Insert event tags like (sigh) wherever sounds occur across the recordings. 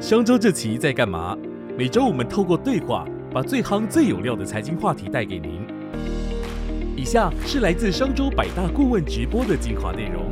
商周这期在干嘛？每周我们透过对话，把最夯最有料的财经话题带给您。以下是来自商周百大顾问直播的精华内容。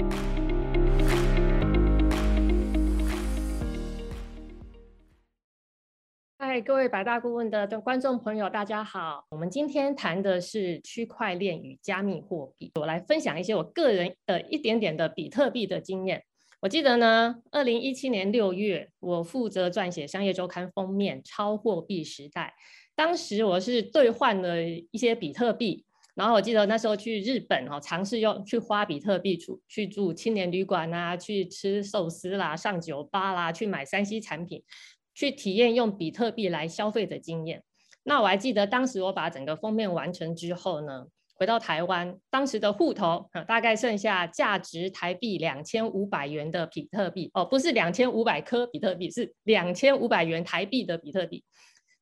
嗨，各位百大顾问的观众朋友，大家好。我们今天谈的是区块链与加密货币，我来分享一些我个人的一点点的比特币的经验。我记得呢，二零一七年六月，我负责撰写《商业周刊》封面《超货币时代》。当时我是兑换了一些比特币，然后我记得那时候去日本哦，尝试用去花比特币住去住青年旅馆啊，去吃寿司啦，上酒吧啦，去买三 C 产品，去体验用比特币来消费的经验。那我还记得当时我把整个封面完成之后呢。回到台湾，当时的户头，大概剩下价值台币两千五百元的比特币哦，不是两千五百颗比特币，是两千五百元台币的比特币。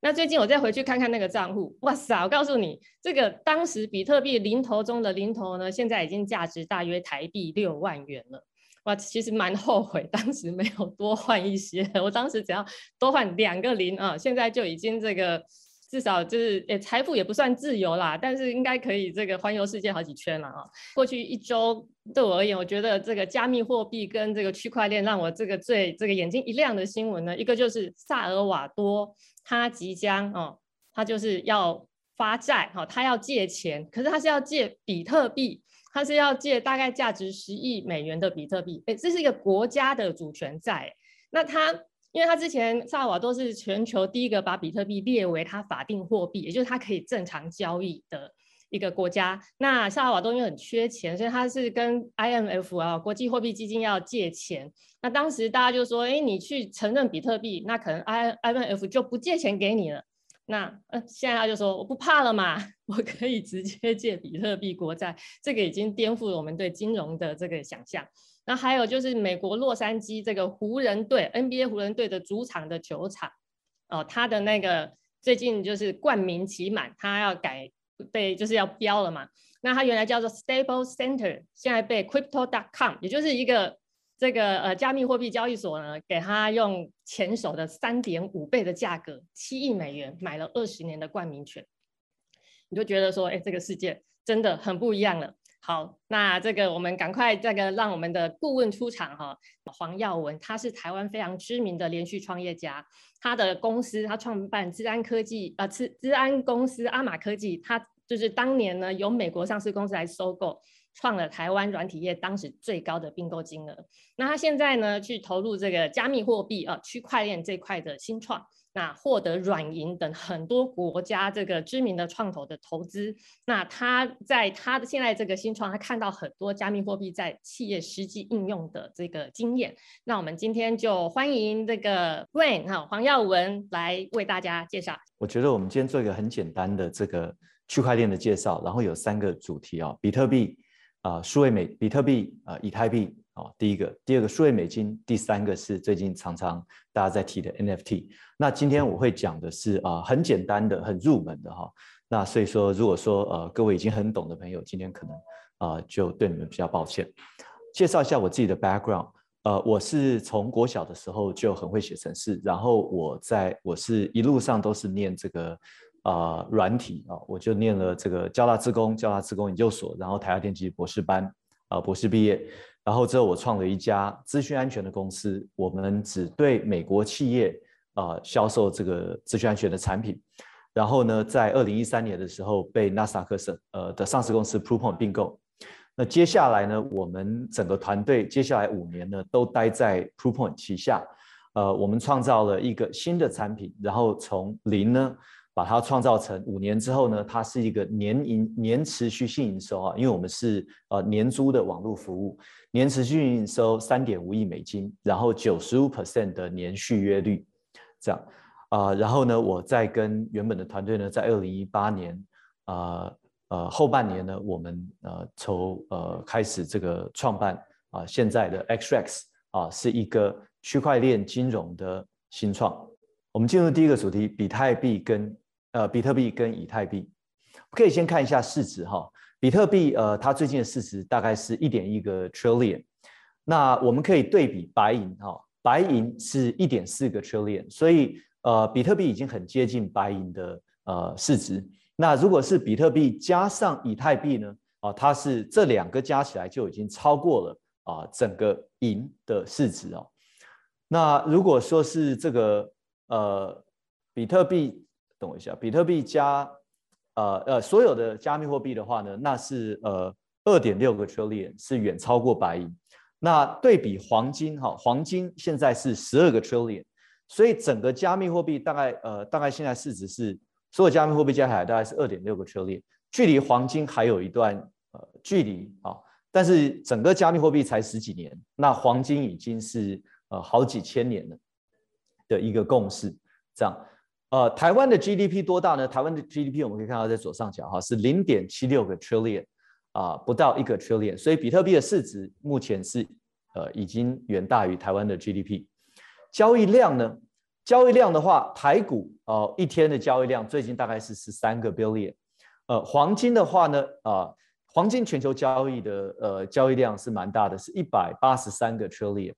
那最近我再回去看看那个账户，哇塞！我告诉你，这个当时比特币零头中的零头呢，现在已经价值大约台币六万元了。哇，其实蛮后悔当时没有多换一些，我当时只要多换两个零啊，现在就已经这个。至少就是诶，财富也不算自由啦，但是应该可以这个环游世界好几圈了啊。过去一周对我而言，我觉得这个加密货币跟这个区块链让我这个最这个眼睛一亮的新闻呢，一个就是萨尔瓦多他即将哦，他就是要发债哈，他要借钱，可是他是要借比特币，他是要借大概价值十亿美元的比特币，诶，这是一个国家的主权债，那他。因为他之前萨尔瓦多是全球第一个把比特币列为它法定货币，也就是它可以正常交易的一个国家。那萨尔瓦多因为很缺钱，所以他是跟 IMF 啊国际货币基金要借钱。那当时大家就说：“哎，你去承认比特币，那可能 IMF 就不借钱给你了。”那呃，现在他就说：“我不怕了嘛，(laughs) 我可以直接借比特币国债。”这个已经颠覆了我们对金融的这个想象。那还有就是美国洛杉矶这个湖人队 NBA 湖人队的主场的球场，哦，他的那个最近就是冠名期满，他要改被就是要标了嘛。那他原来叫做 Stable Center，现在被 Crypto.com，也就是一个这个呃加密货币交易所呢，给他用前手的三点五倍的价格，七亿美元买了二十年的冠名权，你就觉得说，哎，这个世界真的很不一样了。好，那这个我们赶快这个让我们的顾问出场哈。黄耀文，他是台湾非常知名的连续创业家，他的公司他创办资安科技呃，资资安公司阿玛科技，他就是当年呢由美国上市公司来收购，创了台湾软体业当时最高的并购金额。那他现在呢去投入这个加密货币啊区块链这块的新创。那获得软银等很多国家这个知名的创投的投资，那他在他的现在这个新创，他看到很多加密货币在企业实际应用的这个经验。那我们今天就欢迎这个 Rain 哈黄耀文来为大家介绍。我觉得我们今天做一个很简单的这个区块链的介绍，然后有三个主题哦，比特币啊，数位美比特币啊，以太币。啊，第一个，第二个数位美金，第三个是最近常常大家在提的 NFT。那今天我会讲的是啊，很简单的、很入门的哈。那所以说，如果说呃各位已经很懂的朋友，今天可能啊就对你们比较抱歉。介绍一下我自己的 background，呃，我是从国小的时候就很会写程式，然后我在我是一路上都是念这个啊软体啊，我就念了这个交大自工、交大自工研究所，然后台大电机博士班啊，博士毕业。然后之后，我创了一家资讯安全的公司，我们只对美国企业啊销售这个资讯安全的产品。然后呢，在二零一三年的时候，被纳斯达克上呃的上市公司 Proofpoint 并购。那接下来呢，我们整个团队接下来五年呢，都待在 Proofpoint 旗下。呃，我们创造了一个新的产品，然后从零呢。把它创造成五年之后呢，它是一个年营年持续性营收啊，因为我们是呃年租的网络服务，年持续营收三点五亿美金，然后九十五 percent 的年续约率，这样。啊，然后呢，我再跟原本的团队呢，在二零一八年啊呃后半年呢，我们呃从呃开始这个创办啊现在的 XRX 啊是一个区块链金融的新创，我们进入第一个主题，比特币跟呃，比特币跟以太币，可以先看一下市值哈。比特币呃，它最近的市值大概是一点一个 trillion。那我们可以对比白银哈，白银是一点四个 trillion，所以呃，比特币已经很接近白银的呃市值。那如果是比特币加上以太币呢？啊，它是这两个加起来就已经超过了啊整个银的市值哦。那如果说是这个呃比特币，等我一下，比特币加呃呃所有的加密货币的话呢，那是呃二点六个 trillion，是远超过白银。那对比黄金哈，黄金现在是十二个 trillion，所以整个加密货币大概呃大概现在市值是所有加密货币加起来大概是二点六个 trillion，距离黄金还有一段呃距离啊，但是整个加密货币才十几年，那黄金已经是呃好几千年了的一个共识。这样，呃，台湾的 GDP 多大呢？台湾的 GDP 我们可以看到在左上角哈是零点七六个 trillion。啊，不到一个 trillion，所以比特币的市值目前是呃已经远大于台湾的 GDP。交易量呢？交易量的话，台股哦一天的交易量最近大概是十三个 billion。呃，黄金的话呢，啊，黄金全球交易的呃交易量是蛮大的，是一百八十三个 trillion。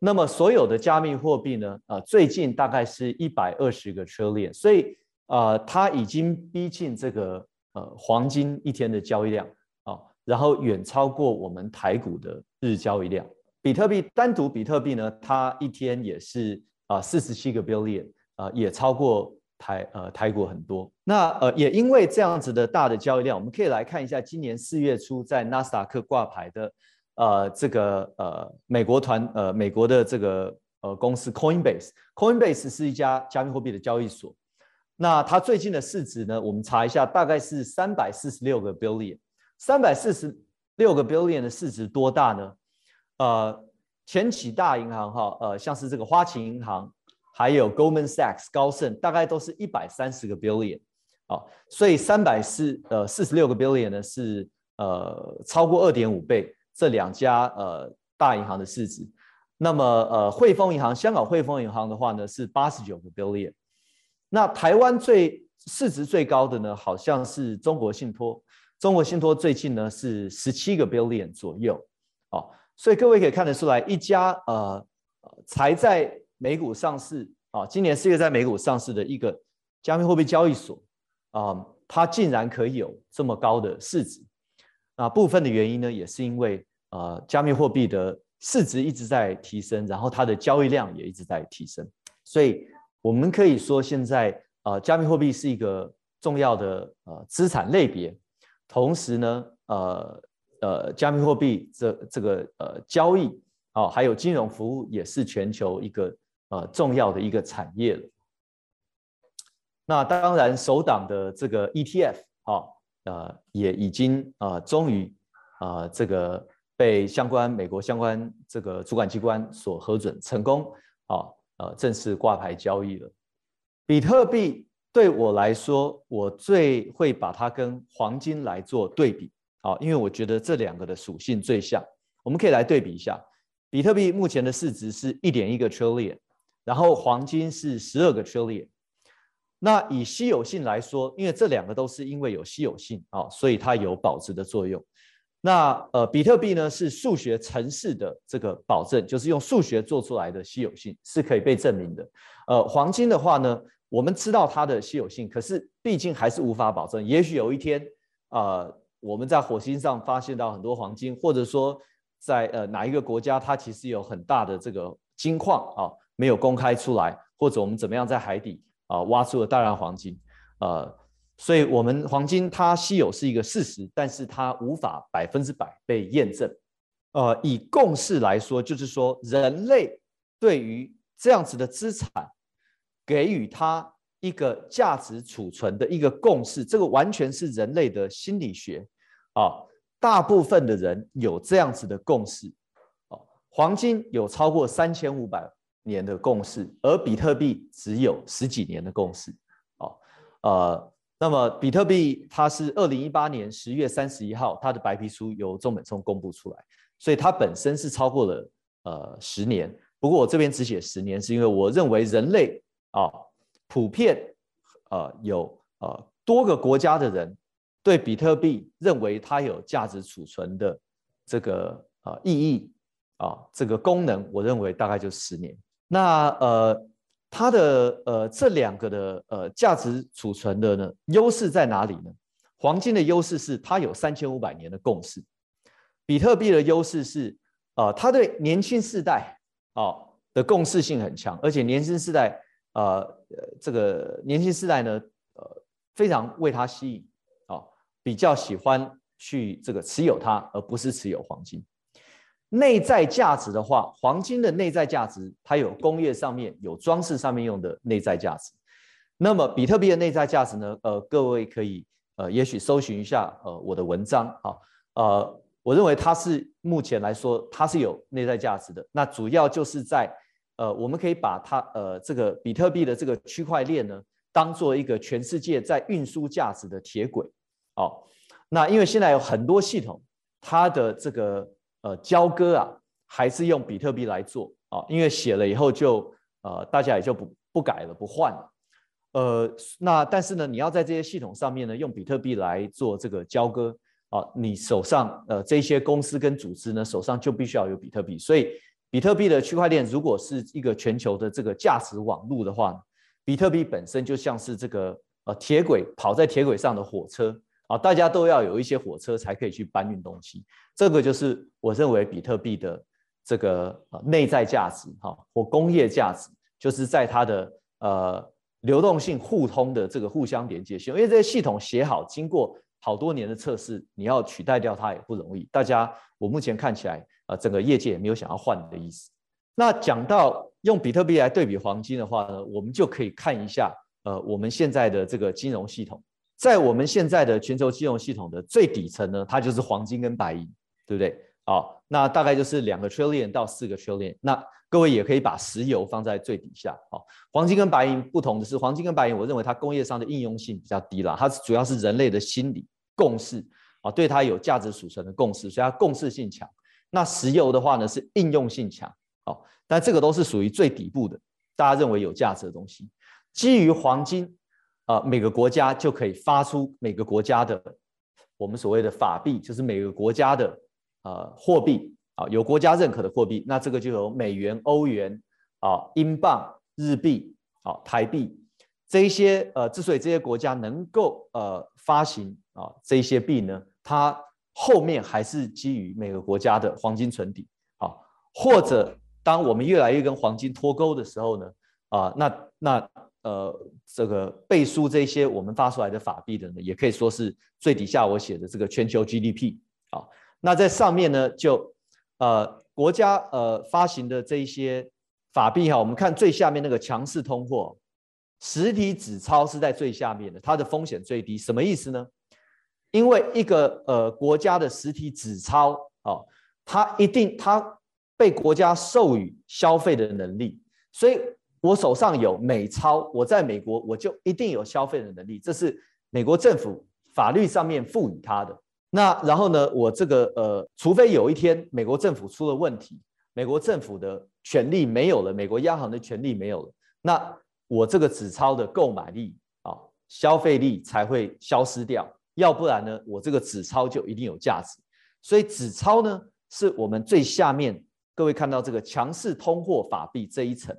那么所有的加密货币呢，呃，最近大概是一百二十个车列所以呃它已经逼近这个呃黄金一天的交易量啊。然后远超过我们台股的日交易量，比特币单独比特币呢，它一天也是啊四十七个 billion 啊，也超过台呃台股很多。那呃也因为这样子的大的交易量，我们可以来看一下今年四月初在纳斯达克挂牌的呃这个呃美国团呃美国的这个呃公司 Coinbase，Coinbase 是一家加密货币的交易所。那它最近的市值呢，我们查一下，大概是三百四十六个 billion。三百四十六个 billion 的市值多大呢？呃，前几大银行哈，呃，像是这个花旗银行，还有 Goldman Sachs 高盛，大概都是一百三十个 billion，啊，所以三百四呃四十六个 billion 呢是呃超过二点五倍这两家呃大银行的市值。那么呃汇丰银行，香港汇丰银行的话呢是八十九个 billion。那台湾最市值最高的呢，好像是中国信托。中国信托最近呢是十七个 billion 左右，哦，所以各位可以看得出来，一家呃才在美股上市啊，今年四月在美股上市的一个加密货币交易所啊，它竟然可以有这么高的市值。那部分的原因呢，也是因为呃加密货币的市值一直在提升，然后它的交易量也一直在提升，所以我们可以说现在呃加密货币是一个重要的呃资产类别。同时呢，呃呃，加密货币这这个呃交易啊，还有金融服务也是全球一个呃重要的一个产业了。那当然，首档的这个 ETF 啊，呃，也已经啊，终于啊，这个被相关美国相关这个主管机关所核准成功啊，呃，正式挂牌交易了。比特币。对我来说，我最会把它跟黄金来做对比，啊，因为我觉得这两个的属性最像。我们可以来对比一下，比特币目前的市值是一点一个 trillion，然后黄金是十二个 trillion。那以稀有性来说，因为这两个都是因为有稀有性啊，所以它有保值的作用。那呃，比特币呢是数学程式的这个保证，就是用数学做出来的稀有性是可以被证明的。呃，黄金的话呢？我们知道它的稀有性，可是毕竟还是无法保证。也许有一天，呃，我们在火星上发现到很多黄金，或者说在呃哪一个国家，它其实有很大的这个金矿啊，没有公开出来，或者我们怎么样在海底啊挖出了大量黄金，呃，所以我们黄金它稀有是一个事实，但是它无法百分之百被验证。呃，以共识来说，就是说人类对于这样子的资产。给予它一个价值储存的一个共识，这个完全是人类的心理学啊。大部分的人有这样子的共识啊。黄金有超过三千五百年的共识，而比特币只有十几年的共识啊。呃，那么比特币它是二零一八年十月三十一号，它的白皮书由中本聪公布出来，所以它本身是超过了呃十年。不过我这边只写十年，是因为我认为人类。啊，普遍呃有呃多个国家的人对比特币认为它有价值储存的这个呃意义啊，这个功能，我认为大概就十年那呃，它的呃这两个的呃价值储存的呢优势在哪里呢？黄金的优势是它有三千五百年的共识，比特币的优势是呃它对年轻世代哦的共识性很强，而且年轻世代呃这个年轻世代呢呃非常为它吸引啊，比较喜欢去这个持有它，而不是持有黄金。内在价值的话，黄金的内在价值，它有工业上面有装饰上面用的内在价值。那么比特币的内在价值呢？呃，各位可以呃，也许搜寻一下呃我的文章啊，呃，我认为它是目前来说它是有内在价值的。那主要就是在呃，我们可以把它呃这个比特币的这个区块链呢，当做一个全世界在运输价值的铁轨。哦，那因为现在有很多系统，它的这个。呃，交割啊，还是用比特币来做啊，因为写了以后就呃，大家也就不不改了，不换了。呃，那但是呢，你要在这些系统上面呢，用比特币来做这个交割啊，你手上呃这些公司跟组织呢，手上就必须要有比特币。所以，比特币的区块链如果是一个全球的这个价值网络的话，比特币本身就像是这个呃铁轨跑在铁轨上的火车。啊，大家都要有一些火车才可以去搬运东西，这个就是我认为比特币的这个内在价值哈，或工业价值，就是在它的呃流动性互通的这个互相连接性，因为这些系统写好，经过好多年的测试，你要取代掉它也不容易。大家我目前看起来，呃，整个业界也没有想要换的意思。那讲到用比特币来对比黄金的话呢，我们就可以看一下，呃，我们现在的这个金融系统。在我们现在的全球金融系统的最底层呢，它就是黄金跟白银，对不对？好，那大概就是两个 trillion 到四个 trillion。那各位也可以把石油放在最底下。好，黄金跟白银不同的是，黄金跟白银，我认为它工业上的应用性比较低了，它主要是人类的心理共识啊，对它有价值储存的共识，所以它共识性强。那石油的话呢，是应用性强。好，但这个都是属于最底部的，大家认为有价值的东西。基于黄金。啊，每个国家就可以发出每个国家的我们所谓的法币，就是每个国家的呃货币啊，有国家认可的货币。那这个就有美元、欧元啊、英镑、日币啊、台币这一些呃，之所以这些国家能够呃发行啊这些币呢，它后面还是基于每个国家的黄金存底啊，或者当我们越来越跟黄金脱钩的时候呢，啊，那那。呃，这个背书这些我们发出来的法币的呢，也可以说是最底下我写的这个全球 GDP 啊。那在上面呢，就呃国家呃发行的这一些法币哈，我们看最下面那个强势通货，实体纸钞是在最下面的，它的风险最低。什么意思呢？因为一个呃国家的实体纸钞啊，它一定它被国家授予消费的能力，所以。我手上有美钞，我在美国我就一定有消费的能力，这是美国政府法律上面赋予他的。那然后呢，我这个呃，除非有一天美国政府出了问题，美国政府的权利没有了，美国央行的权利没有了，那我这个纸钞的购买力啊，消费力才会消失掉。要不然呢，我这个纸钞就一定有价值。所以纸钞呢，是我们最下面各位看到这个强势通货法币这一层。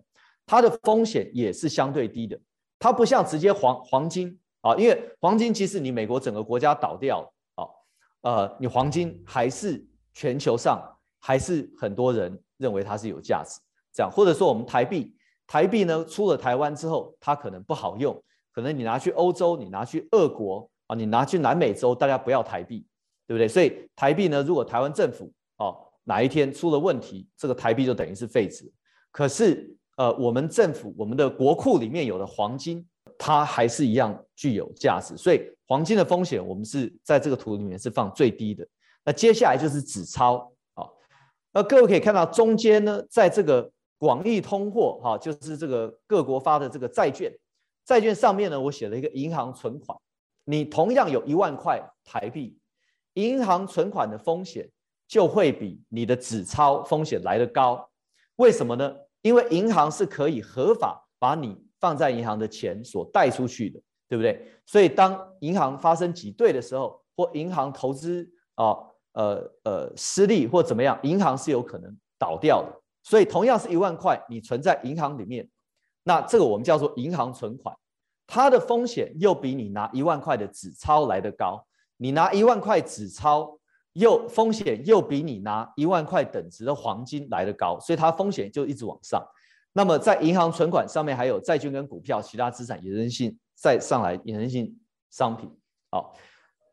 它的风险也是相对低的，它不像直接黄黄金啊，因为黄金其实你美国整个国家倒掉啊，呃，你黄金还是全球上还是很多人认为它是有价值，这样或者说我们台币，台币呢出了台湾之后，它可能不好用，可能你拿去欧洲，你拿去俄国啊，你拿去南美洲，大家不要台币，对不对？所以台币呢，如果台湾政府哦哪一天出了问题，这个台币就等于是废纸，可是。呃，我们政府我们的国库里面有的黄金，它还是一样具有价值，所以黄金的风险我们是在这个图里面是放最低的。那接下来就是纸钞啊，那各位可以看到中间呢，在这个广义通货哈，就是这个各国发的这个债券，债券上面呢，我写了一个银行存款，你同样有一万块台币，银行存款的风险就会比你的纸钞风险来得高，为什么呢？因为银行是可以合法把你放在银行的钱所贷出去的，对不对？所以当银行发生挤兑的时候，或银行投资啊呃呃失利或怎么样，银行是有可能倒掉的。所以同样是一万块，你存在银行里面，那这个我们叫做银行存款，它的风险又比你拿一万块的纸钞来得高。你拿一万块纸钞，又风险又比你拿一万块等值的黄金来得高，所以它风险就一直往上。那么在银行存款上面还有债券跟股票、其他资产衍生性再上来衍生性商品，好，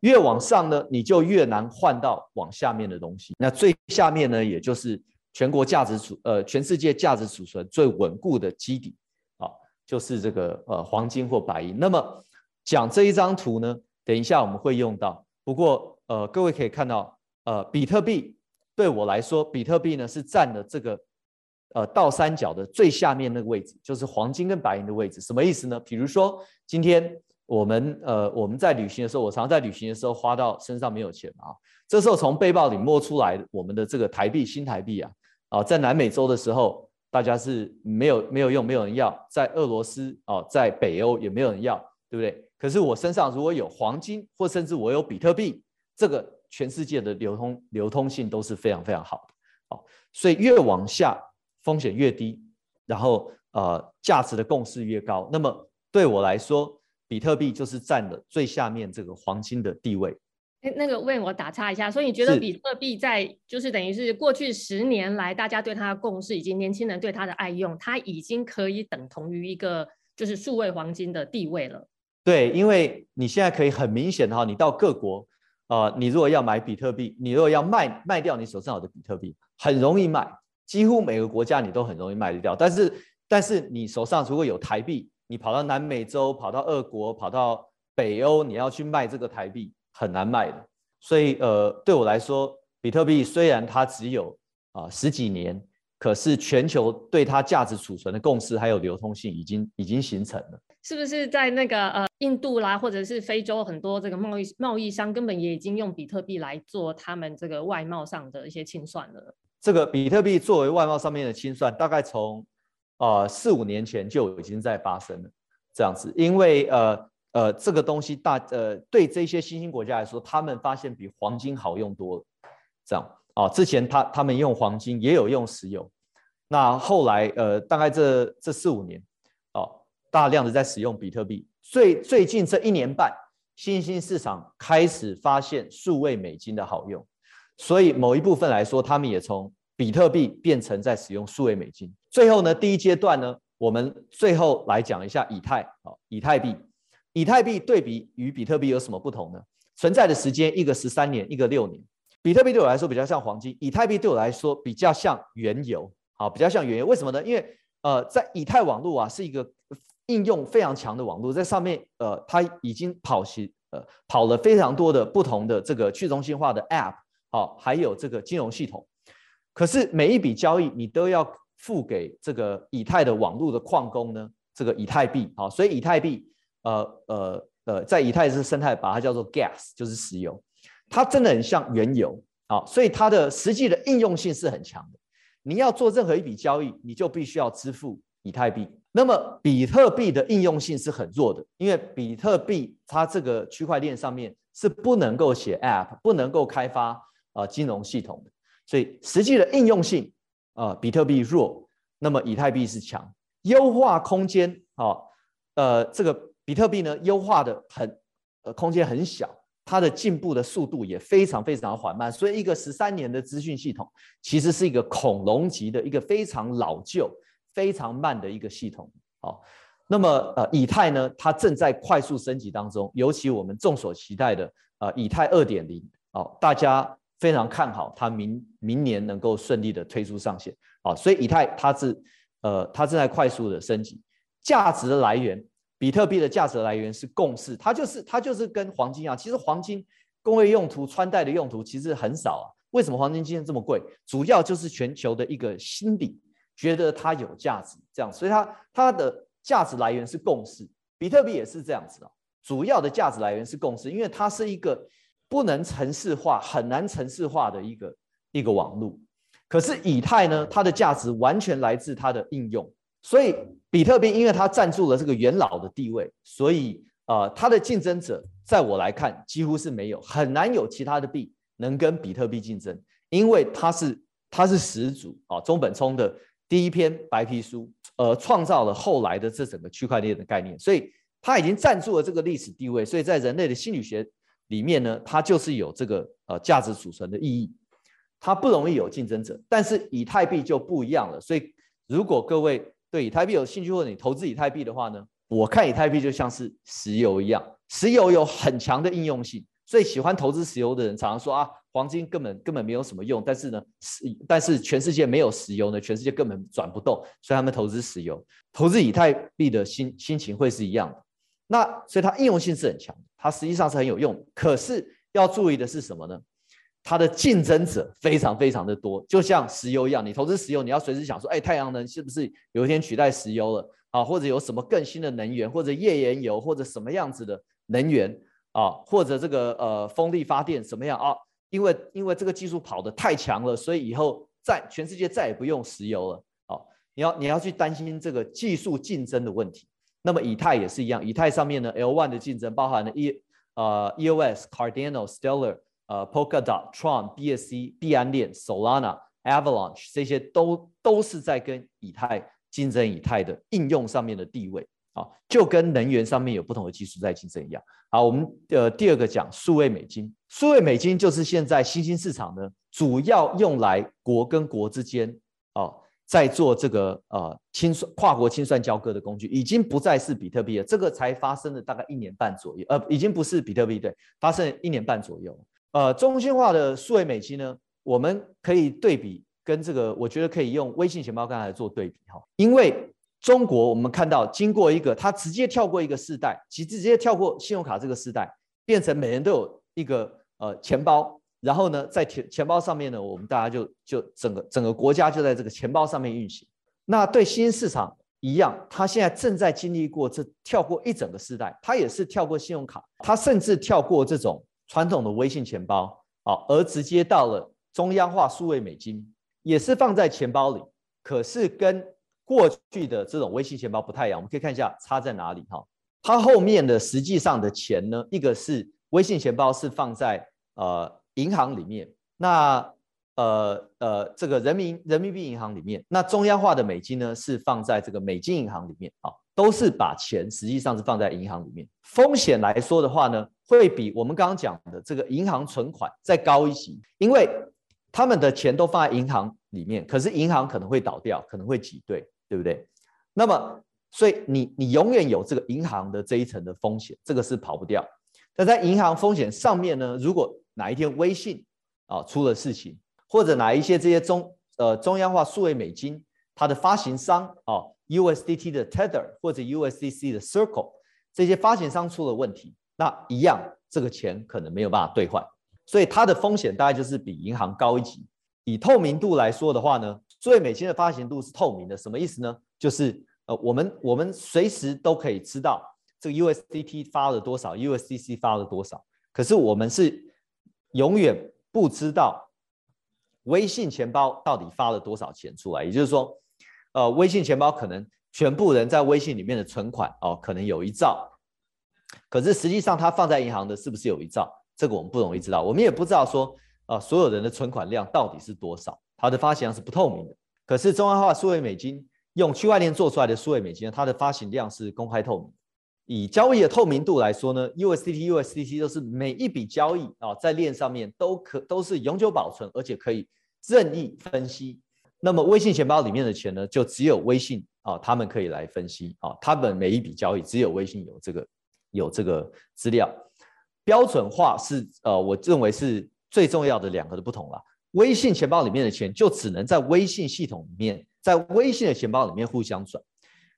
越往上呢，你就越难换到往下面的东西。那最下面呢，也就是全国价值储呃全世界价值储存最稳固的基底，啊，就是这个呃黄金或白银。那么讲这一张图呢，等一下我们会用到。不过呃各位可以看到，呃比特币对我来说，比特币呢是占了这个。呃，倒三角的最下面那个位置就是黄金跟白银的位置，什么意思呢？比如说今天我们呃我们在旅行的时候，我常在旅行的时候花到身上没有钱啊，这时候从背包里摸出来我们的这个台币新台币啊，啊，在南美洲的时候大家是没有没有用，没有人要，在俄罗斯啊，在北欧也没有人要，对不对？可是我身上如果有黄金，或甚至我有比特币，这个全世界的流通流通性都是非常非常好的，好，所以越往下。风险越低，然后呃价值的共识越高，那么对我来说，比特币就是占了最下面这个黄金的地位。哎，那个问我打岔一下，所以你觉得比特币在就是等于是过去十年来大家对它的共识，以及年轻人对它的爱用，它已经可以等同于一个就是数位黄金的地位了。对，因为你现在可以很明显的哈，你到各国啊，你如果要买比特币，你如果要卖卖掉你手上有的比特币，很容易卖。几乎每个国家你都很容易卖得掉，但是但是你手上如果有台币，你跑到南美洲、跑到俄国、跑到北欧，你要去卖这个台币很难卖的。所以呃，对我来说，比特币虽然它只有啊十几年，可是全球对它价值储存的共识还有流通性已经已经形成了。是不是在那个呃印度啦，或者是非洲很多这个贸易贸易商根本也已经用比特币来做他们这个外贸上的一些清算了？这个比特币作为外贸上面的清算，大概从呃四五年前就已经在发生了这样子，因为呃呃这个东西大呃对这些新兴国家来说，他们发现比黄金好用多了，这样啊，之前他他们用黄金也有用石油，那后来呃大概这这四五年大量的在使用比特币，最最近这一年半，新兴市场开始发现数位美金的好用。所以某一部分来说，他们也从比特币变成在使用数位美金。最后呢，第一阶段呢，我们最后来讲一下以太啊，以太币。以太币对比与比特币有什么不同呢？存在的时间一个十三年，一个六年。比特币对我来说比较像黄金，以太币对我来说比较像原油，好，比较像原油。为什么呢？因为呃，在以太网络啊是一个应用非常强的网络，在上面呃，它已经跑起呃跑了非常多的不同的这个去中心化的 App。好，还有这个金融系统，可是每一笔交易你都要付给这个以太的网络的矿工呢，这个以太币，好，所以以太币，呃呃呃，在以太是生态把它叫做 gas，就是石油，它真的很像原油，好，所以它的实际的应用性是很强的。你要做任何一笔交易，你就必须要支付以太币。那么比特币的应用性是很弱的，因为比特币它这个区块链上面是不能够写 app，不能够开发。啊，金融系统的，所以实际的应用性啊，比特币弱，那么以太币是强，优化空间啊，呃，这个比特币呢，优化的很，呃，空间很小，它的进步的速度也非常非常缓慢，所以一个十三年的资讯系统，其实是一个恐龙级的一个非常老旧、非常慢的一个系统。好，那么呃，以太呢，它正在快速升级当中，尤其我们众所期待的呃，以太二点零，哦，大家。非常看好它明明年能够顺利的推出上线，好，所以以太它是呃它正在快速的升级，价值的来源，比特币的价值来源是共识，它就是它就是跟黄金一样，其实黄金工业用途、穿戴的用途其实很少啊，为什么黄金今天这么贵？主要就是全球的一个心理觉得它有价值，这样，所以它它的价值来源是共识，比特币也是这样子啊，主要的价值来源是共识，因为它是一个。不能城市化，很难城市化的一个一个网络。可是以太呢，它的价值完全来自它的应用。所以比特币因为它占住了这个元老的地位，所以呃，它的竞争者在我来看几乎是没有，很难有其他的币能跟比特币竞争，因为它是它是始祖啊，中本聪的第一篇白皮书，呃，创造了后来的这整个区块链的概念，所以它已经站住了这个历史地位，所以在人类的心理学里面呢，它就是有这个呃价值储存的意义，它不容易有竞争者，但是以太币就不一样了，所以如果各位对以太币有兴趣或者你投资以太币的话呢，我看以太币就像是石油一样，石油有很强的应用性。所以喜欢投资石油的人常常说啊，黄金根本根本没有什么用。但是呢，石但是全世界没有石油呢，全世界根本转不动。所以他们投资石油，投资以太币的心心情会是一样的。那所以它应用性是很强，它实际上是很有用。可是要注意的是什么呢？它的竞争者非常非常的多，就像石油一样，你投资石油，你要随时想说，哎，太阳能是不是有一天取代石油了啊？或者有什么更新的能源，或者页岩油，或者什么样子的能源？啊，或者这个呃风力发电怎么样啊？因为因为这个技术跑得太强了，所以以后在全世界再也不用石油了。好，你要你要去担心这个技术竞争的问题。那么以太也是一样，以太上面呢，L1 的竞争包含了 E 呃 EOS、Cardano、Stellar、呃 Polkadot、Tron、BSC、币安链、Solana、Avalanche 这些都都是在跟以太竞争以太的应用上面的地位。啊，就跟能源上面有不同的技术在竞争一样。好，我们呃第二个讲数位美金，数位美金就是现在新兴市场呢，主要用来国跟国之间啊，在做这个呃清算跨国清算交割的工具，已经不再是比特币了。这个才发生了大概一年半左右，呃，已经不是比特币对，发生一年半左右。呃，中心化的数位美金呢，我们可以对比跟这个，我觉得可以用微信钱包刚才做对比哈，因为。中国，我们看到经过一个，它直接跳过一个世代，其直接跳过信用卡这个世代，变成每人都有一个呃钱包，然后呢，在钱钱包上面呢，我们大家就就整个整个国家就在这个钱包上面运行。那对新兴市场一样，它现在正在经历过这跳过一整个世代，它也是跳过信用卡，它甚至跳过这种传统的微信钱包啊，而直接到了中央化数位美金，也是放在钱包里，可是跟过去的这种微信钱包不太一样，我们可以看一下差在哪里哈。它后面的实际上的钱呢，一个是微信钱包是放在呃银行里面，那呃呃这个人民人民币银行里面，那中央化的美金呢是放在这个美金银行里面啊，都是把钱实际上是放在银行里面。风险来说的话呢，会比我们刚刚讲的这个银行存款再高一级，因为他们的钱都放在银行里面，可是银行可能会倒掉，可能会挤兑。对不对？那么，所以你你永远有这个银行的这一层的风险，这个是跑不掉。但在银行风险上面呢，如果哪一天微信啊出了事情，或者哪一些这些中呃中央化数位美金它的发行商啊，USDT 的 Tether 或者 USDC 的 Circle 这些发行商出了问题，那一样这个钱可能没有办法兑换，所以它的风险大概就是比银行高一级。以透明度来说的话呢？最美金的发行度是透明的，什么意思呢？就是呃，我们我们随时都可以知道这个 USDT 发了多少，USDC 发了多少。可是我们是永远不知道微信钱包到底发了多少钱出来。也就是说，呃，微信钱包可能全部人在微信里面的存款哦，可能有一兆，可是实际上它放在银行的是不是有一兆？这个我们不容易知道。我们也不知道说啊，所有人的存款量到底是多少。它的发行量是不透明的，可是中央化数位美金用区块链做出来的数位美金呢，它的发行量是公开透明。以交易的透明度来说呢，USDT、USDC 都是每一笔交易啊，在链上面都可都是永久保存，而且可以任意分析。那么微信钱包里面的钱呢，就只有微信啊，他们可以来分析啊，他们每一笔交易只有微信有这个有这个资料。标准化是呃，我认为是最重要的两个的不同了。微信钱包里面的钱就只能在微信系统里面，在微信的钱包里面互相转。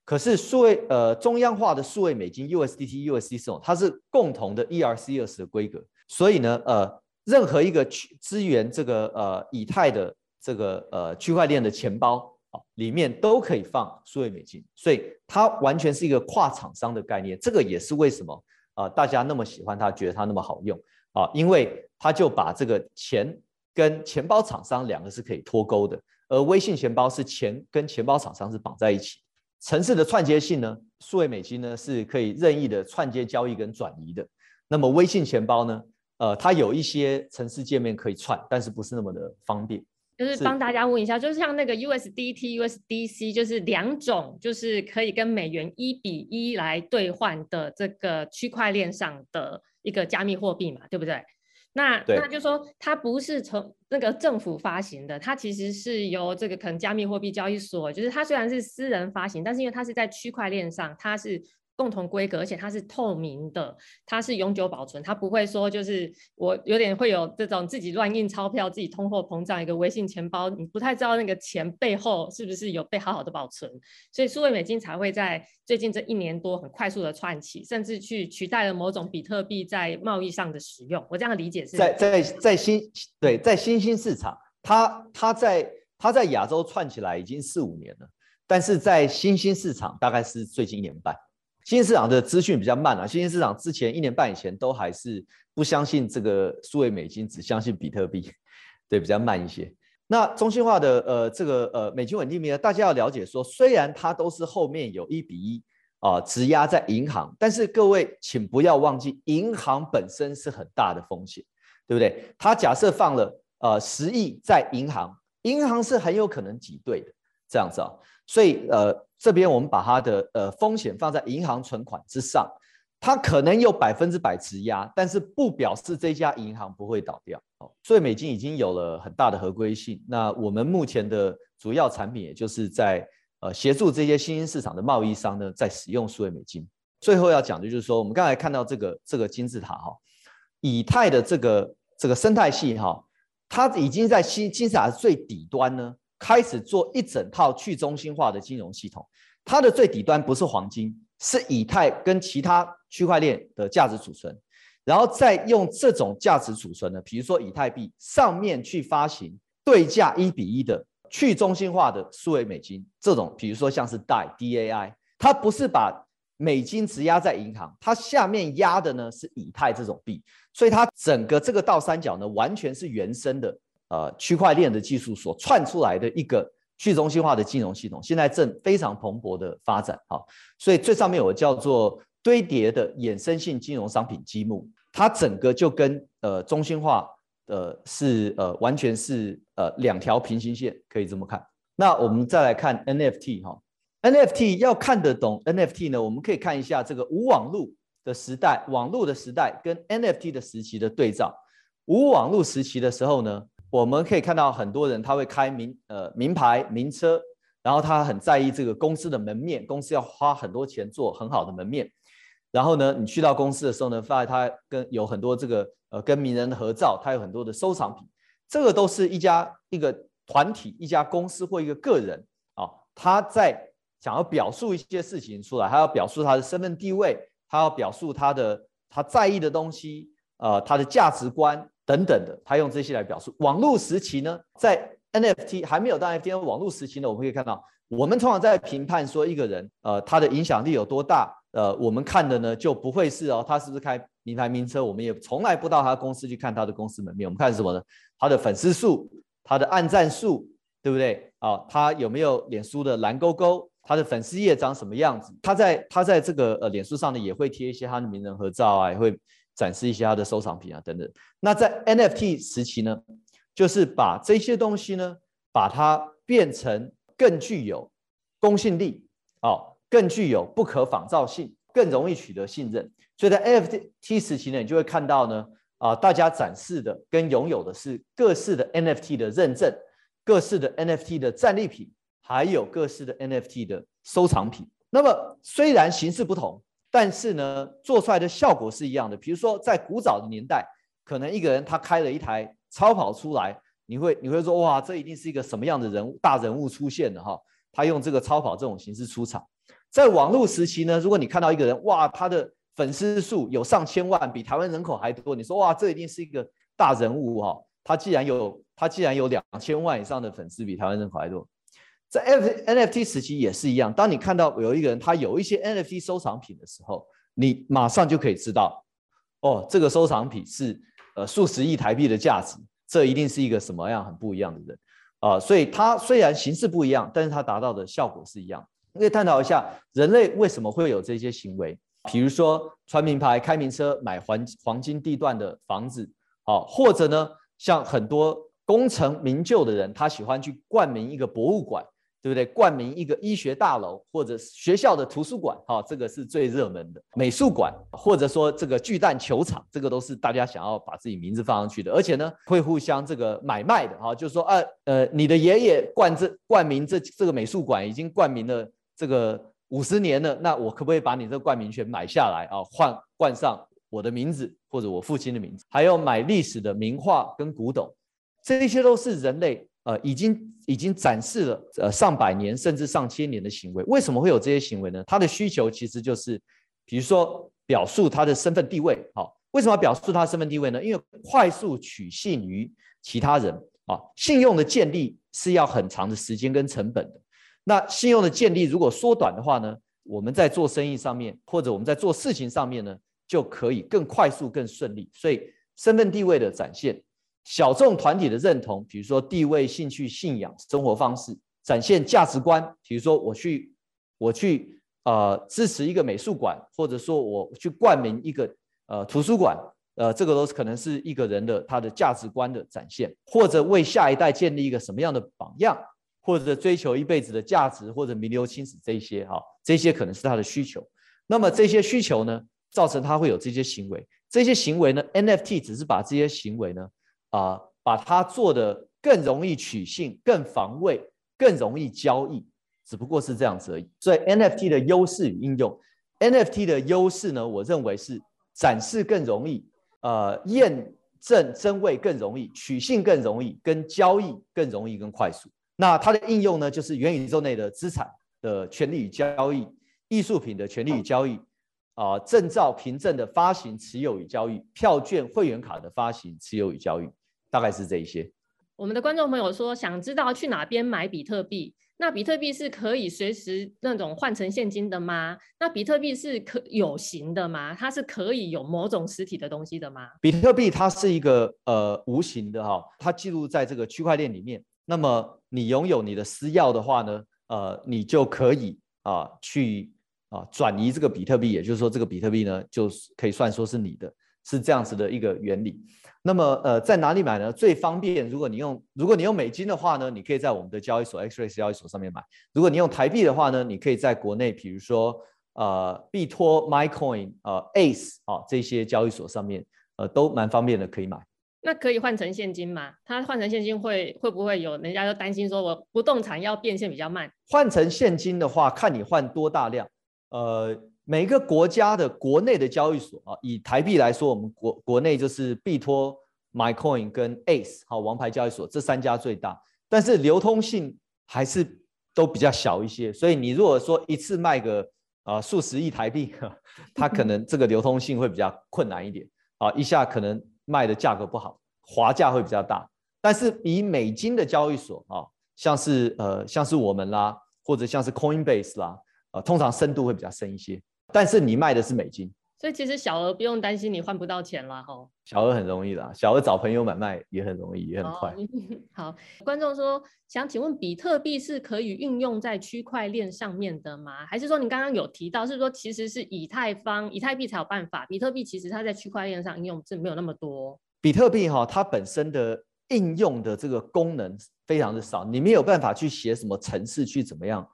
可是数位呃中央化的数位美金 USDT、USDC 这种，它是共同的 ERC20 的规格，所以呢呃任何一个区支援这个呃以太的这个呃区块链的钱包啊里面都可以放数位美金，所以它完全是一个跨厂商的概念。这个也是为什么啊大家那么喜欢它，觉得它那么好用啊，因为它就把这个钱。跟钱包厂商两个是可以脱钩的，而微信钱包是钱跟钱包厂商是绑在一起。城市的串接性呢，数位美金呢是可以任意的串接交易跟转移的。那么微信钱包呢，呃，它有一些城市界面可以串，但是不是那么的方便。就是是帮大家问一下，就是像那个 USDT、USDC，就是两种就是可以跟美元一比一来兑换的这个区块链上的一个加密货币嘛，对不对？那对那就说它不是从那个政府发行的，它其实是由这个可能加密货币交易所，就是它虽然是私人发行，但是因为它是在区块链上，它是共同规格，而且它是透明的，它是永久保存，它不会说就是我有点会有这种自己乱印钞票、自己通货膨胀一个微信钱包，你不太知道那个钱背后是不是有被好好的保存，所以数位美金才会在最近这一年多很快速的窜起，甚至去取代了某种比特币在贸易上的使用。我这样理解是在在在新对在新兴市场，它它在它在亚洲串起来已经四五年了，但是在新兴市场大概是最近一年半。新兴市场的资讯比较慢啊，新兴市场之前一年半以前都还是不相信这个数位美金，只相信比特币，(laughs) 对，比较慢一些。那中心化的呃这个呃美金稳定币呢，大家要了解说，虽然它都是后面有一比一啊质押在银行，但是各位请不要忘记，银行本身是很大的风险。对不对？它假设放了呃十亿在银行，银行是很有可能挤兑的，这样子啊。所以呃这边我们把它的呃风险放在银行存款之上，它可能有百分之百质押，但是不表示这家银行不会倒掉。哦，所以美金已经有了很大的合规性。那我们目前的主要产品，也就是在呃协助这些新兴市场的贸易商呢，在使用数位美金。最后要讲的就是说，我们刚才看到这个这个金字塔哈，以太的这个这个生态系哈，它已经在金金字塔最底端呢，开始做一整套去中心化的金融系统。它的最底端不是黄金，是以太跟其他区块链的价值储存，然后再用这种价值储存呢，比如说以太币上面去发行对价一比一的去中心化的数位美金，这种比如说像是 DAI DAI，它不是把美金质押在银行，它下面压的呢是以太这种币，所以它整个这个倒三角呢，完全是原生的呃区块链的技术所串出来的一个去中心化的金融系统，现在正非常蓬勃的发展哈。所以最上面有叫做堆叠的衍生性金融商品积木，它整个就跟呃中心化的是呃完全是呃两条平行线，可以这么看。那我们再来看 NFT 哈。NFT 要看得懂 NFT 呢，我们可以看一下这个无网络的时代，网络的时代跟 NFT 的时期的对照。无网络时期的时候呢，我们可以看到很多人他会开名呃名牌名车，然后他很在意这个公司的门面，公司要花很多钱做很好的门面。然后呢，你去到公司的时候呢，发现他跟有很多这个呃跟名人的合照，他有很多的收藏品，这个都是一家一个团体、一家公司或一个个人啊，他在想要表述一些事情出来，他要表述他的身份地位，他要表述他的他在意的东西，呃，他的价值观等等的，他用这些来表述。网络时期呢，在 NFT 还没有到 NFT 网络时期呢，我们可以看到，我们通常在评判说一个人，呃，他的影响力有多大，呃，我们看的呢就不会是哦，他是不是开名牌名车，我们也从来不到他公司去看他的公司门面，我们看什么呢？他的粉丝数，他的按赞数，对不对？啊，他有没有脸书的蓝勾勾？他的粉丝页长什么样子？他在他在这个呃脸书上呢，也会贴一些他的名人合照啊，也会展示一些他的收藏品啊等等。那在 NFT 时期呢，就是把这些东西呢，把它变成更具有公信力，哦，更具有不可仿造性，更容易取得信任。所以在 NFT 时期呢，你就会看到呢，啊，大家展示的跟拥有的是各式的 NFT 的认证，各式的 NFT 的战利品。还有各式的 NFT 的收藏品。那么虽然形式不同，但是呢，做出来的效果是一样的。比如说，在古早的年代，可能一个人他开了一台超跑出来，你会你会说哇，这一定是一个什么样的人物大人物出现的哈？他用这个超跑这种形式出场。在网络时期呢，如果你看到一个人哇，他的粉丝数有上千万，比台湾人口还多，你说哇，这一定是一个大人物哈？他既然有他既然有两千万以上的粉丝，比台湾人口还多。在 NFT 时期也是一样，当你看到有一个人他有一些 NFT 收藏品的时候，你马上就可以知道，哦，这个收藏品是呃数十亿台币的价值，这一定是一个什么样很不一样的人啊！所以它虽然形式不一样，但是它达到的效果是一样。可以探讨一下人类为什么会有这些行为，比如说穿名牌、开名车、买黄黄金地段的房子，好，或者呢，像很多功成名就的人，他喜欢去冠名一个博物馆。对不对？冠名一个医学大楼或者学校的图书馆，哈，这个是最热门的美术馆，或者说这个巨蛋球场，这个都是大家想要把自己名字放上去的，而且呢，会互相这个买卖的，哈，就是说，呃呃，你的爷爷冠这冠名这这个美术馆已经冠名了这个五十年了，那我可不可以把你这个冠名权买下来啊？换冠上我的名字或者我父亲的名字？还有买历史的名画跟古董，这些都是人类。呃，已经已经展示了呃上百年甚至上千年的行为，为什么会有这些行为呢？他的需求其实就是，比如说表述他的身份地位，好，为什么要表述他的身份地位呢？因为快速取信于其他人啊，信用的建立是要很长的时间跟成本的。那信用的建立如果缩短的话呢，我们在做生意上面或者我们在做事情上面呢，就可以更快速更顺利。所以身份地位的展现。小众团体的认同，比如说地位、兴趣、信仰、生活方式，展现价值观。比如说我去，我去呃支持一个美术馆，或者说我去冠名一个呃图书馆，呃，这个都是可能是一个人的他的价值观的展现，或者为下一代建立一个什么样的榜样，或者追求一辈子的价值，或者名留青史这些哈，这些可能是他的需求。那么这些需求呢，造成他会有这些行为。这些行为呢，NFT 只是把这些行为呢。啊，把它做的更容易取信、更防卫、更容易交易，只不过是这样子而已。所以 NFT 的优势与应用，NFT 的优势呢，我认为是展示更容易，呃，验证真伪更容易，取信更容易，跟交易更容易、更快速。那它的应用呢，就是元宇宙内的资产的权利与交易，艺术品的权利与交易。啊，证照凭证的发行、持有与交易，票券、会员卡的发行、持有与交易，大概是这一些。我们的观众朋友说，想知道去哪边买比特币？那比特币是可以随时那种换成现金的吗？那比特币是可有形的吗？它是可以有某种实体的东西的吗？比特币它是一个呃无形的哈，它记录在这个区块链里面。那么你拥有你的私钥的话呢，呃，你就可以啊去。啊，转移这个比特币，也就是说，这个比特币呢，就是可以算说是你的，是这样子的一个原理。那么，呃，在哪里买呢？最方便，如果你用如果你用美金的话呢，你可以在我们的交易所 Xray 交易所上面买；如果你用台币的话呢，你可以在国内，比如说呃币托、MyCoin、呃 Ace 啊这些交易所上面，呃都蛮方便的，可以买。那可以换成现金吗？它换成现金会会不会有人家就担心说我不动产要变现比较慢？换成现金的话，看你换多大量。呃，每个国家的国内的交易所啊，以台币来说，我们国国内就是币托、MyCoin 跟 Ace 好王牌交易所这三家最大，但是流通性还是都比较小一些。所以你如果说一次卖个啊数十亿台币，(laughs) 它可能这个流通性会比较困难一点啊，一下可能卖的价格不好，滑价会比较大。但是以美金的交易所啊，像是呃像是我们啦，或者像是 Coinbase 啦。啊，通常深度会比较深一些，但是你卖的是美金，所以其实小额不用担心你换不到钱了哈。小额很容易啦，小额找朋友买卖也很容易，也很快。(laughs) 好，观众说想请问，比特币是可以运用在区块链上面的吗？还是说你刚刚有提到是说其实是以太坊、以太币才有办法？比特币其实它在区块链上应用是没有那么多。比特币哈，它本身的应用的这个功能非常的少，你没有办法去写什么程式去怎么样。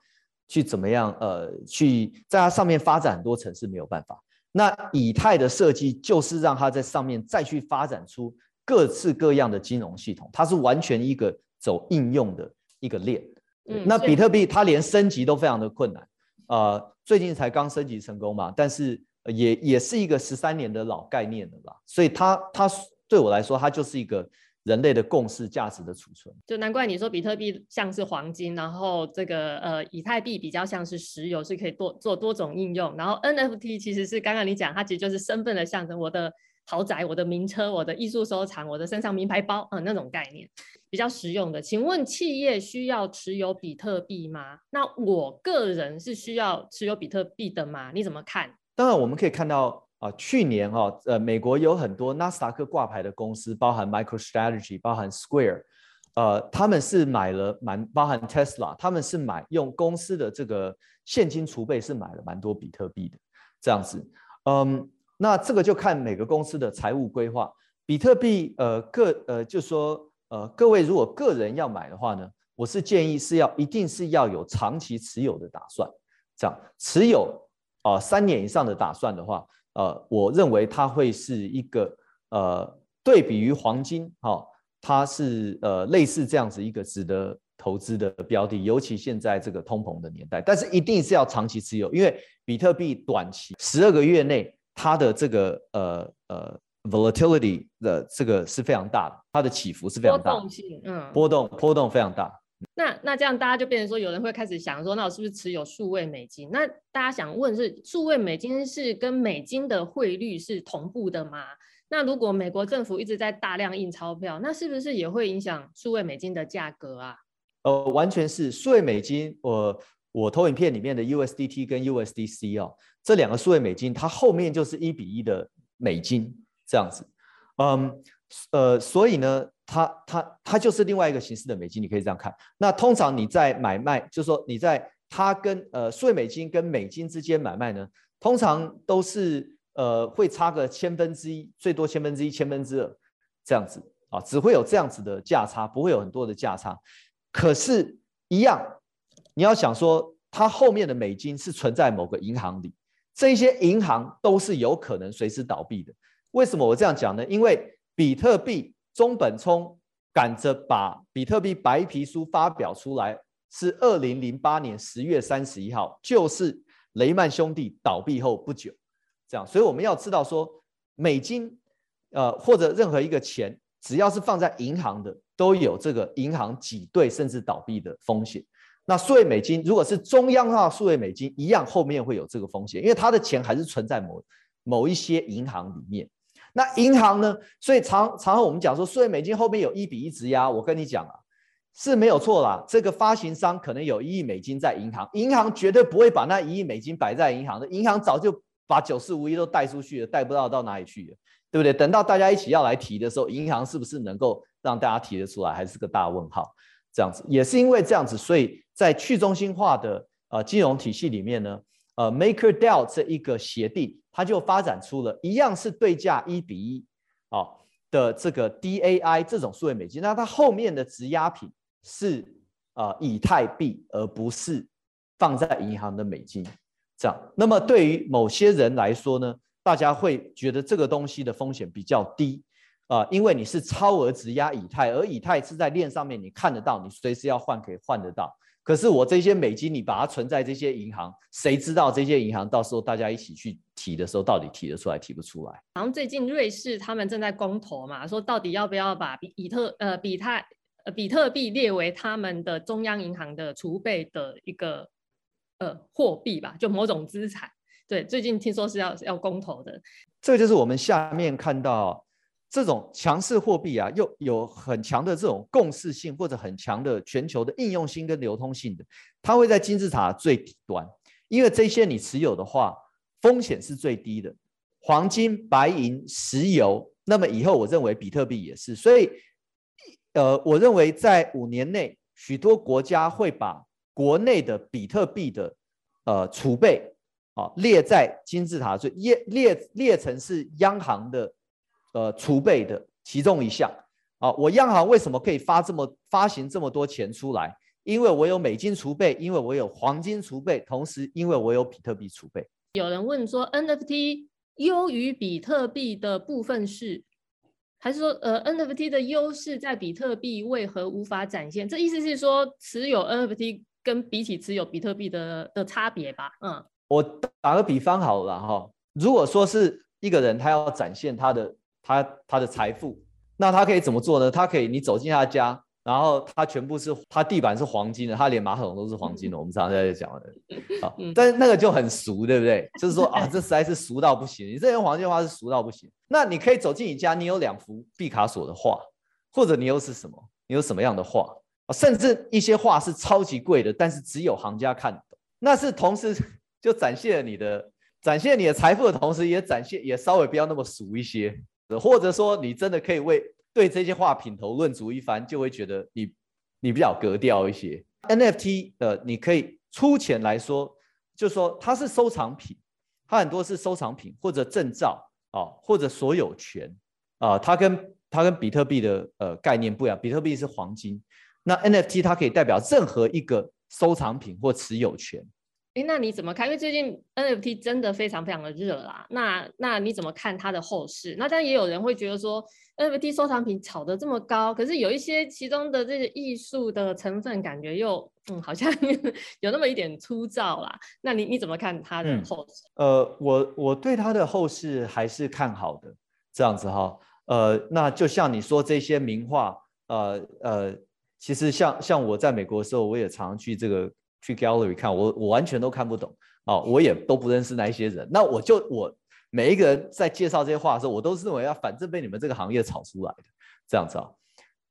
去怎么样？呃，去在它上面发展很多城市没有办法。那以太的设计就是让它在上面再去发展出各式各样的金融系统，它是完全一个走应用的一个链。那比特币它连升级都非常的困难，呃，最近才刚升级成功嘛，但是也也是一个十三年的老概念了吧？所以它它对我来说，它就是一个。人类的共识价值的储存，就难怪你说比特币像是黄金，然后这个呃以太币比较像是石油，是可以多做多种应用。然后 NFT 其实是刚刚你讲，它其实就是身份的象征，我的豪宅、我的名车、我的艺术收藏、我的身上名牌包，嗯，那种概念比较实用的。请问企业需要持有比特币吗？那我个人是需要持有比特币的吗？你怎么看？当然我们可以看到。啊，去年哈，呃，美国有很多纳斯达克挂牌的公司，包含 MicroStrategy，包含 Square，呃，他们是买了蛮，包含 Tesla，他们是买用公司的这个现金储备是买了蛮多比特币的，这样子，嗯，那这个就看每个公司的财务规划，比特币，呃，个，呃，就说，呃，各位如果个人要买的话呢，我是建议是要一定是要有长期持有的打算，这样。持有啊三年以上的打算的话，呃，我认为它会是一个呃对比于黄金，哈，它是呃类似这样子一个值得投资的标的，尤其现在这个通膨的年代，但是一定是要长期持有，因为比特币短期十二个月内它的这个呃呃。volatility 的这个是非常大的，它的起伏是非常大，波动性，嗯，波动波动非常大。那那这样大家就变成说，有人会开始想说，那我是不是持有数位美金？那大家想问是，数位美金是跟美金的汇率是同步的吗？那如果美国政府一直在大量印钞票，那是不是也会影响数位美金的价格啊？呃，完全是数位美金。我我投影片里面的 USDT 跟 USDC 哦，这两个数位美金，它后面就是一比一的美金。这样子，嗯，呃，所以呢，它它它就是另外一个形式的美金，你可以这样看。那通常你在买卖，就是说你在它跟呃数位美金跟美金之间买卖呢，通常都是呃会差个千分之一，最多千分之一、千分之二这样子啊，只会有这样子的价差，不会有很多的价差。可是，一样，你要想说，它后面的美金是存在某个银行里，这些银行都是有可能随时倒闭的。为什么我这样讲呢？因为比特币中本聪赶着把比特币白皮书发表出来，是二零零八年十月三十一号，就是雷曼兄弟倒闭后不久，这样。所以我们要知道说，美金，呃，或者任何一个钱，只要是放在银行的，都有这个银行挤兑甚至倒闭的风险。那数位美金如果是中央化数位美金，一样后面会有这个风险，因为它的钱还是存在某某一些银行里面。那银行呢？所以常常我们讲说，数位美金后面有一比一质押，我跟你讲啊，是没有错啦。这个发行商可能有一亿美金在银行，银行绝对不会把那一亿美金摆在银行的，银行早就把九四五一都贷出去了，贷不到到哪里去了，对不对？等到大家一起要来提的时候，银行是不是能够让大家提得出来，还是个大问号？这样子也是因为这样子，所以在去中心化的呃金融体系里面呢。呃，MakerDAO 这一个协定，它就发展出了一样是对价一比一啊的这个 DAI 这种数位美金，那它后面的质押品是啊以太币，而不是放在银行的美金。这样，那么对于某些人来说呢，大家会觉得这个东西的风险比较低啊，因为你是超额质押以太，而以太是在链上面你看得到，你随时要换可以换得到。可是我这些美金，你把它存在这些银行，谁知道这些银行到时候大家一起去提的时候，到底提得出来提不出来？好像最近瑞士他们正在公投嘛，说到底要不要把比比特呃比泰呃比特币列为他们的中央银行的储备的一个呃货币吧，就某种资产。对，最近听说是要要公投的。这个就是我们下面看到。这种强势货币啊，又有很强的这种共识性，或者很强的全球的应用性跟流通性的，它会在金字塔最底端，因为这些你持有的话，风险是最低的。黄金、白银、石油，那么以后我认为比特币也是。所以，呃，我认为在五年内，许多国家会把国内的比特币的呃储备啊列在金字塔最列列列成是央行的。呃，储备的其中一项啊，我央行为什么可以发这么发行这么多钱出来？因为我有美金储备，因为我有黄金储备，同时因为我有比特币储备。有人问说，NFT 优于比特币的部分是，还是说呃 NFT 的优势在比特币为何无法展现？这意思是说，持有 NFT 跟比起持有比特币的的差别吧？嗯，我打个比方好了哈，如果说是一个人他要展现他的。他他的财富，那他可以怎么做呢？他可以你走进他家，然后它全部是它地板是黄金的，它连马桶都是黄金的。我们常常在讲的，好，但是那个就很俗，对不对？就是说啊，这实在是俗到不行。你这用黄金花是俗到不行。那你可以走进你家，你有两幅毕卡索的画，或者你又是什么？你有什么样的画？甚至一些画是超级贵的，但是只有行家看懂。那是同时就展现了你的展现你的财富的同时，也展现也稍微不要那么俗一些。或者说，你真的可以为对这些话品头论足一番，就会觉得你你比较格调一些。NFT 的，你可以粗浅来说，就说它是收藏品，它很多是收藏品或者证照啊，或者所有权啊，它跟它跟比特币的呃概念不一样，比特币是黄金，那 NFT 它可以代表任何一个收藏品或持有权。哎，那你怎么看？因为最近 NFT 真的非常非常的热啦。那那你怎么看它的后市？那当然也有人会觉得说，NFT 收藏品炒得这么高，可是有一些其中的这些艺术的成分，感觉又嗯好像 (laughs) 有那么一点粗糙啦。那你你怎么看它的后市？呃，我我对它的后市还是看好的，这样子哈。呃，那就像你说这些名画，呃呃，其实像像我在美国的时候，我也常去这个。去 gallery 看我，我完全都看不懂啊，我也都不认识那一些人。那我就我每一个人在介绍这些话的时候，我都是认为要反正被你们这个行业炒出来的这样子啊。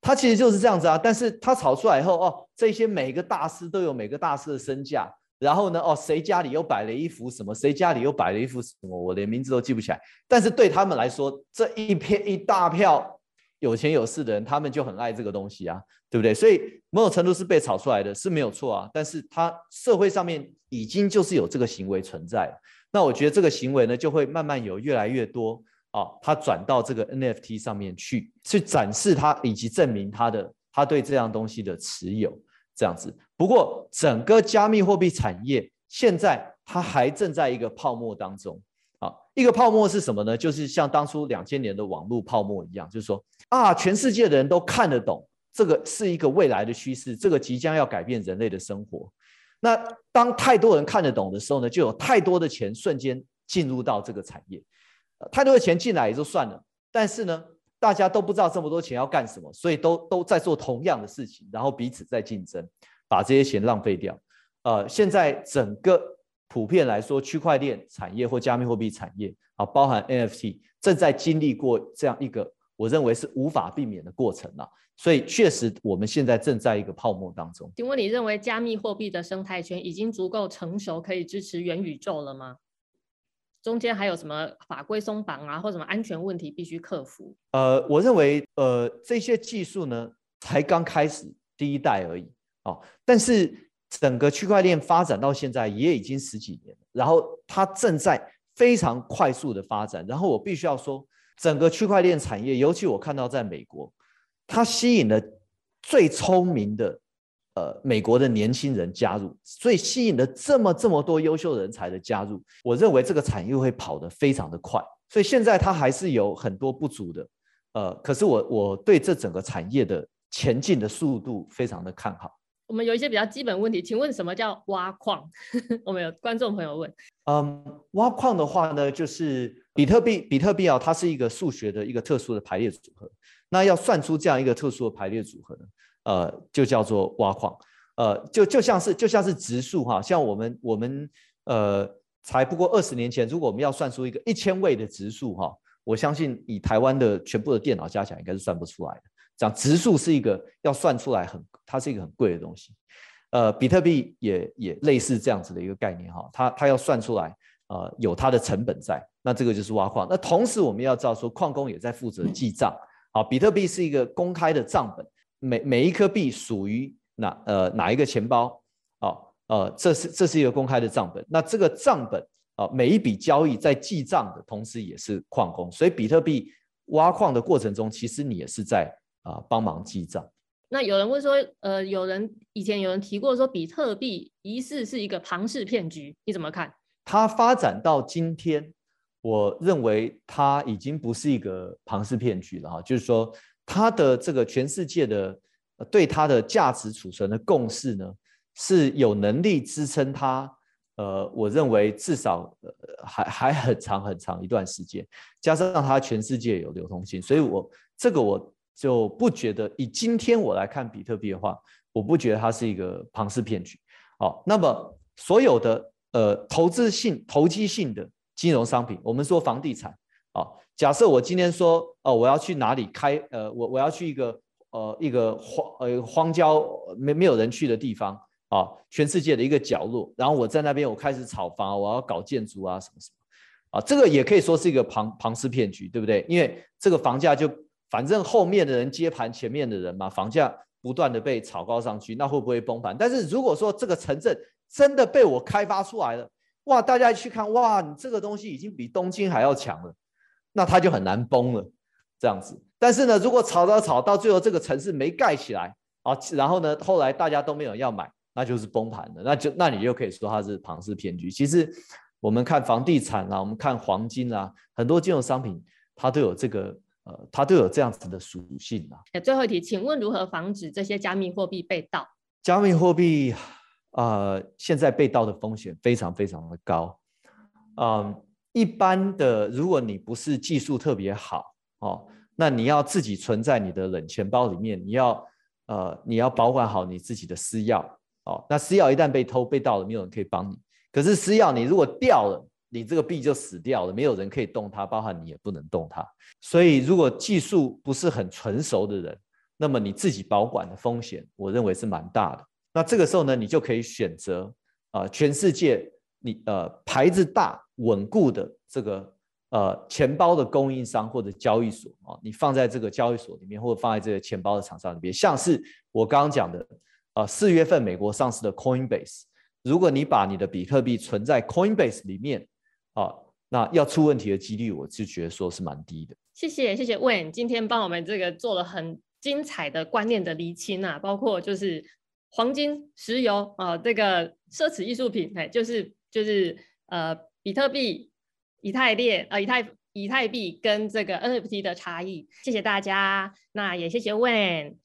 他其实就是这样子啊，但是他炒出来以后哦，这些每个大师都有每个大师的身价，然后呢哦，谁家里又摆了一幅什么，谁家里又摆了一幅什么，我连名字都记不起来。但是对他们来说，这一片一大票。有钱有势的人，他们就很爱这个东西啊，对不对？所以某种程度是被炒出来的，是没有错啊。但是他社会上面已经就是有这个行为存在，那我觉得这个行为呢，就会慢慢有越来越多啊，他转到这个 NFT 上面去，去展示他以及证明他的他对这样东西的持有这样子。不过整个加密货币产业现在它还正在一个泡沫当中啊。一个泡沫是什么呢？就是像当初两千年的网络泡沫一样，就是说啊，全世界的人都看得懂，这个是一个未来的趋势，这个即将要改变人类的生活。那当太多人看得懂的时候呢，就有太多的钱瞬间进入到这个产业，太多的钱进来也就算了，但是呢，大家都不知道这么多钱要干什么，所以都都在做同样的事情，然后彼此在竞争，把这些钱浪费掉。呃，现在整个。普遍来说，区块链产业或加密货币产业啊，包含 NFT，正在经历过这样一个我认为是无法避免的过程了。所以，确实我们现在正在一个泡沫当中。请问你认为加密货币的生态圈已经足够成熟，可以支持元宇宙了吗？中间还有什么法规松绑啊，或什么安全问题必须克服？呃，我认为呃这些技术呢才刚开始第一代而已哦，但是。整个区块链发展到现在也已经十几年了，然后它正在非常快速的发展。然后我必须要说，整个区块链产业，尤其我看到在美国，它吸引了最聪明的呃美国的年轻人加入，所以吸引了这么这么多优秀人才的加入。我认为这个产业会跑得非常的快，所以现在它还是有很多不足的，呃，可是我我对这整个产业的前进的速度非常的看好。我们有一些比较基本问题，请问什么叫挖矿？(laughs) 我们有观众朋友问。嗯，挖矿的话呢，就是比特币，比特币啊，它是一个数学的一个特殊的排列组合。那要算出这样一个特殊的排列组合呢，呃，就叫做挖矿。呃，就就像是就像是质数哈，像我们我们呃，才不过二十年前，如果我们要算出一个一千位的质数哈，我相信以台湾的全部的电脑加起来，应该是算不出来的。讲质数是一个要算出来很，它是一个很贵的东西，呃，比特币也也类似这样子的一个概念哈，它它要算出来，呃，有它的成本在，那这个就是挖矿。那同时我们要知道说，矿工也在负责记账，好，比特币是一个公开的账本，每每一颗币属于哪呃哪一个钱包，好，呃，这是这是一个公开的账本，那这个账本啊，每一笔交易在记账的同时也是矿工，所以比特币挖矿的过程中，其实你也是在。啊，帮忙记账。那有人问说，呃，有人以前有人提过说，比特币疑似是一个庞氏骗局，你怎么看？它发展到今天，我认为它已经不是一个庞氏骗局了哈。就是说，它的这个全世界的对它的价值储存的共识呢，是有能力支撑它。呃，我认为至少还还很长很长一段时间，加上它全世界有流通性，所以我这个我。就不觉得以今天我来看比特币的话，我不觉得它是一个庞氏骗局。好，那么所有的呃投资性、投机性的金融商品，我们说房地产啊，假设我今天说哦，我要去哪里开呃，我我要去一个呃一个荒呃荒郊没没有人去的地方啊，全世界的一个角落，然后我在那边我开始炒房，我要搞建筑啊什么什么啊，这个也可以说是一个庞庞氏骗局，对不对？因为这个房价就。反正后面的人接盘前面的人嘛，房价不断的被炒高上去，那会不会崩盘？但是如果说这个城镇真的被我开发出来了，哇，大家去看，哇，你这个东西已经比东京还要强了，那它就很难崩了。这样子。但是呢，如果炒炒炒到最后这个城市没盖起来啊，然后呢，后来大家都没有要买，那就是崩盘的，那就那你就可以说它是庞氏骗局。其实我们看房地产啊，我们看黄金啊，很多金融商品它都有这个呃，它都有这样子的属性啊。最后一题，请问如何防止这些加密货币被盗？加密货币啊，现在被盗的风险非常非常的高。嗯，一般的，如果你不是技术特别好哦，那你要自己存在你的冷钱包里面，你要呃，你要保管好你自己的私钥哦。那私钥一旦被偷被盗了，没有人可以帮你。可是私钥你如果掉了，你这个币就死掉了，没有人可以动它，包含你也不能动它。所以，如果技术不是很纯熟的人，那么你自己保管的风险，我认为是蛮大的。那这个时候呢，你就可以选择啊，全世界你呃牌子大。稳固的这个呃钱包的供应商或者交易所啊，你放在这个交易所里面，或者放在这个钱包的厂商里面，像是我刚刚讲的，啊四月份美国上市的 Coinbase，如果你把你的比特币存在 Coinbase 里面啊，那要出问题的几率，我就觉得说是蛮低的。谢谢谢谢 Wayne，今天帮我们这个做了很精彩的观念的厘清啊，包括就是黄金、石油啊，这个奢侈艺术品，哎，就是就是呃。比特币、以太链、呃，以太以太币跟这个 NFT 的差异，谢谢大家，那也谢谢 Wen。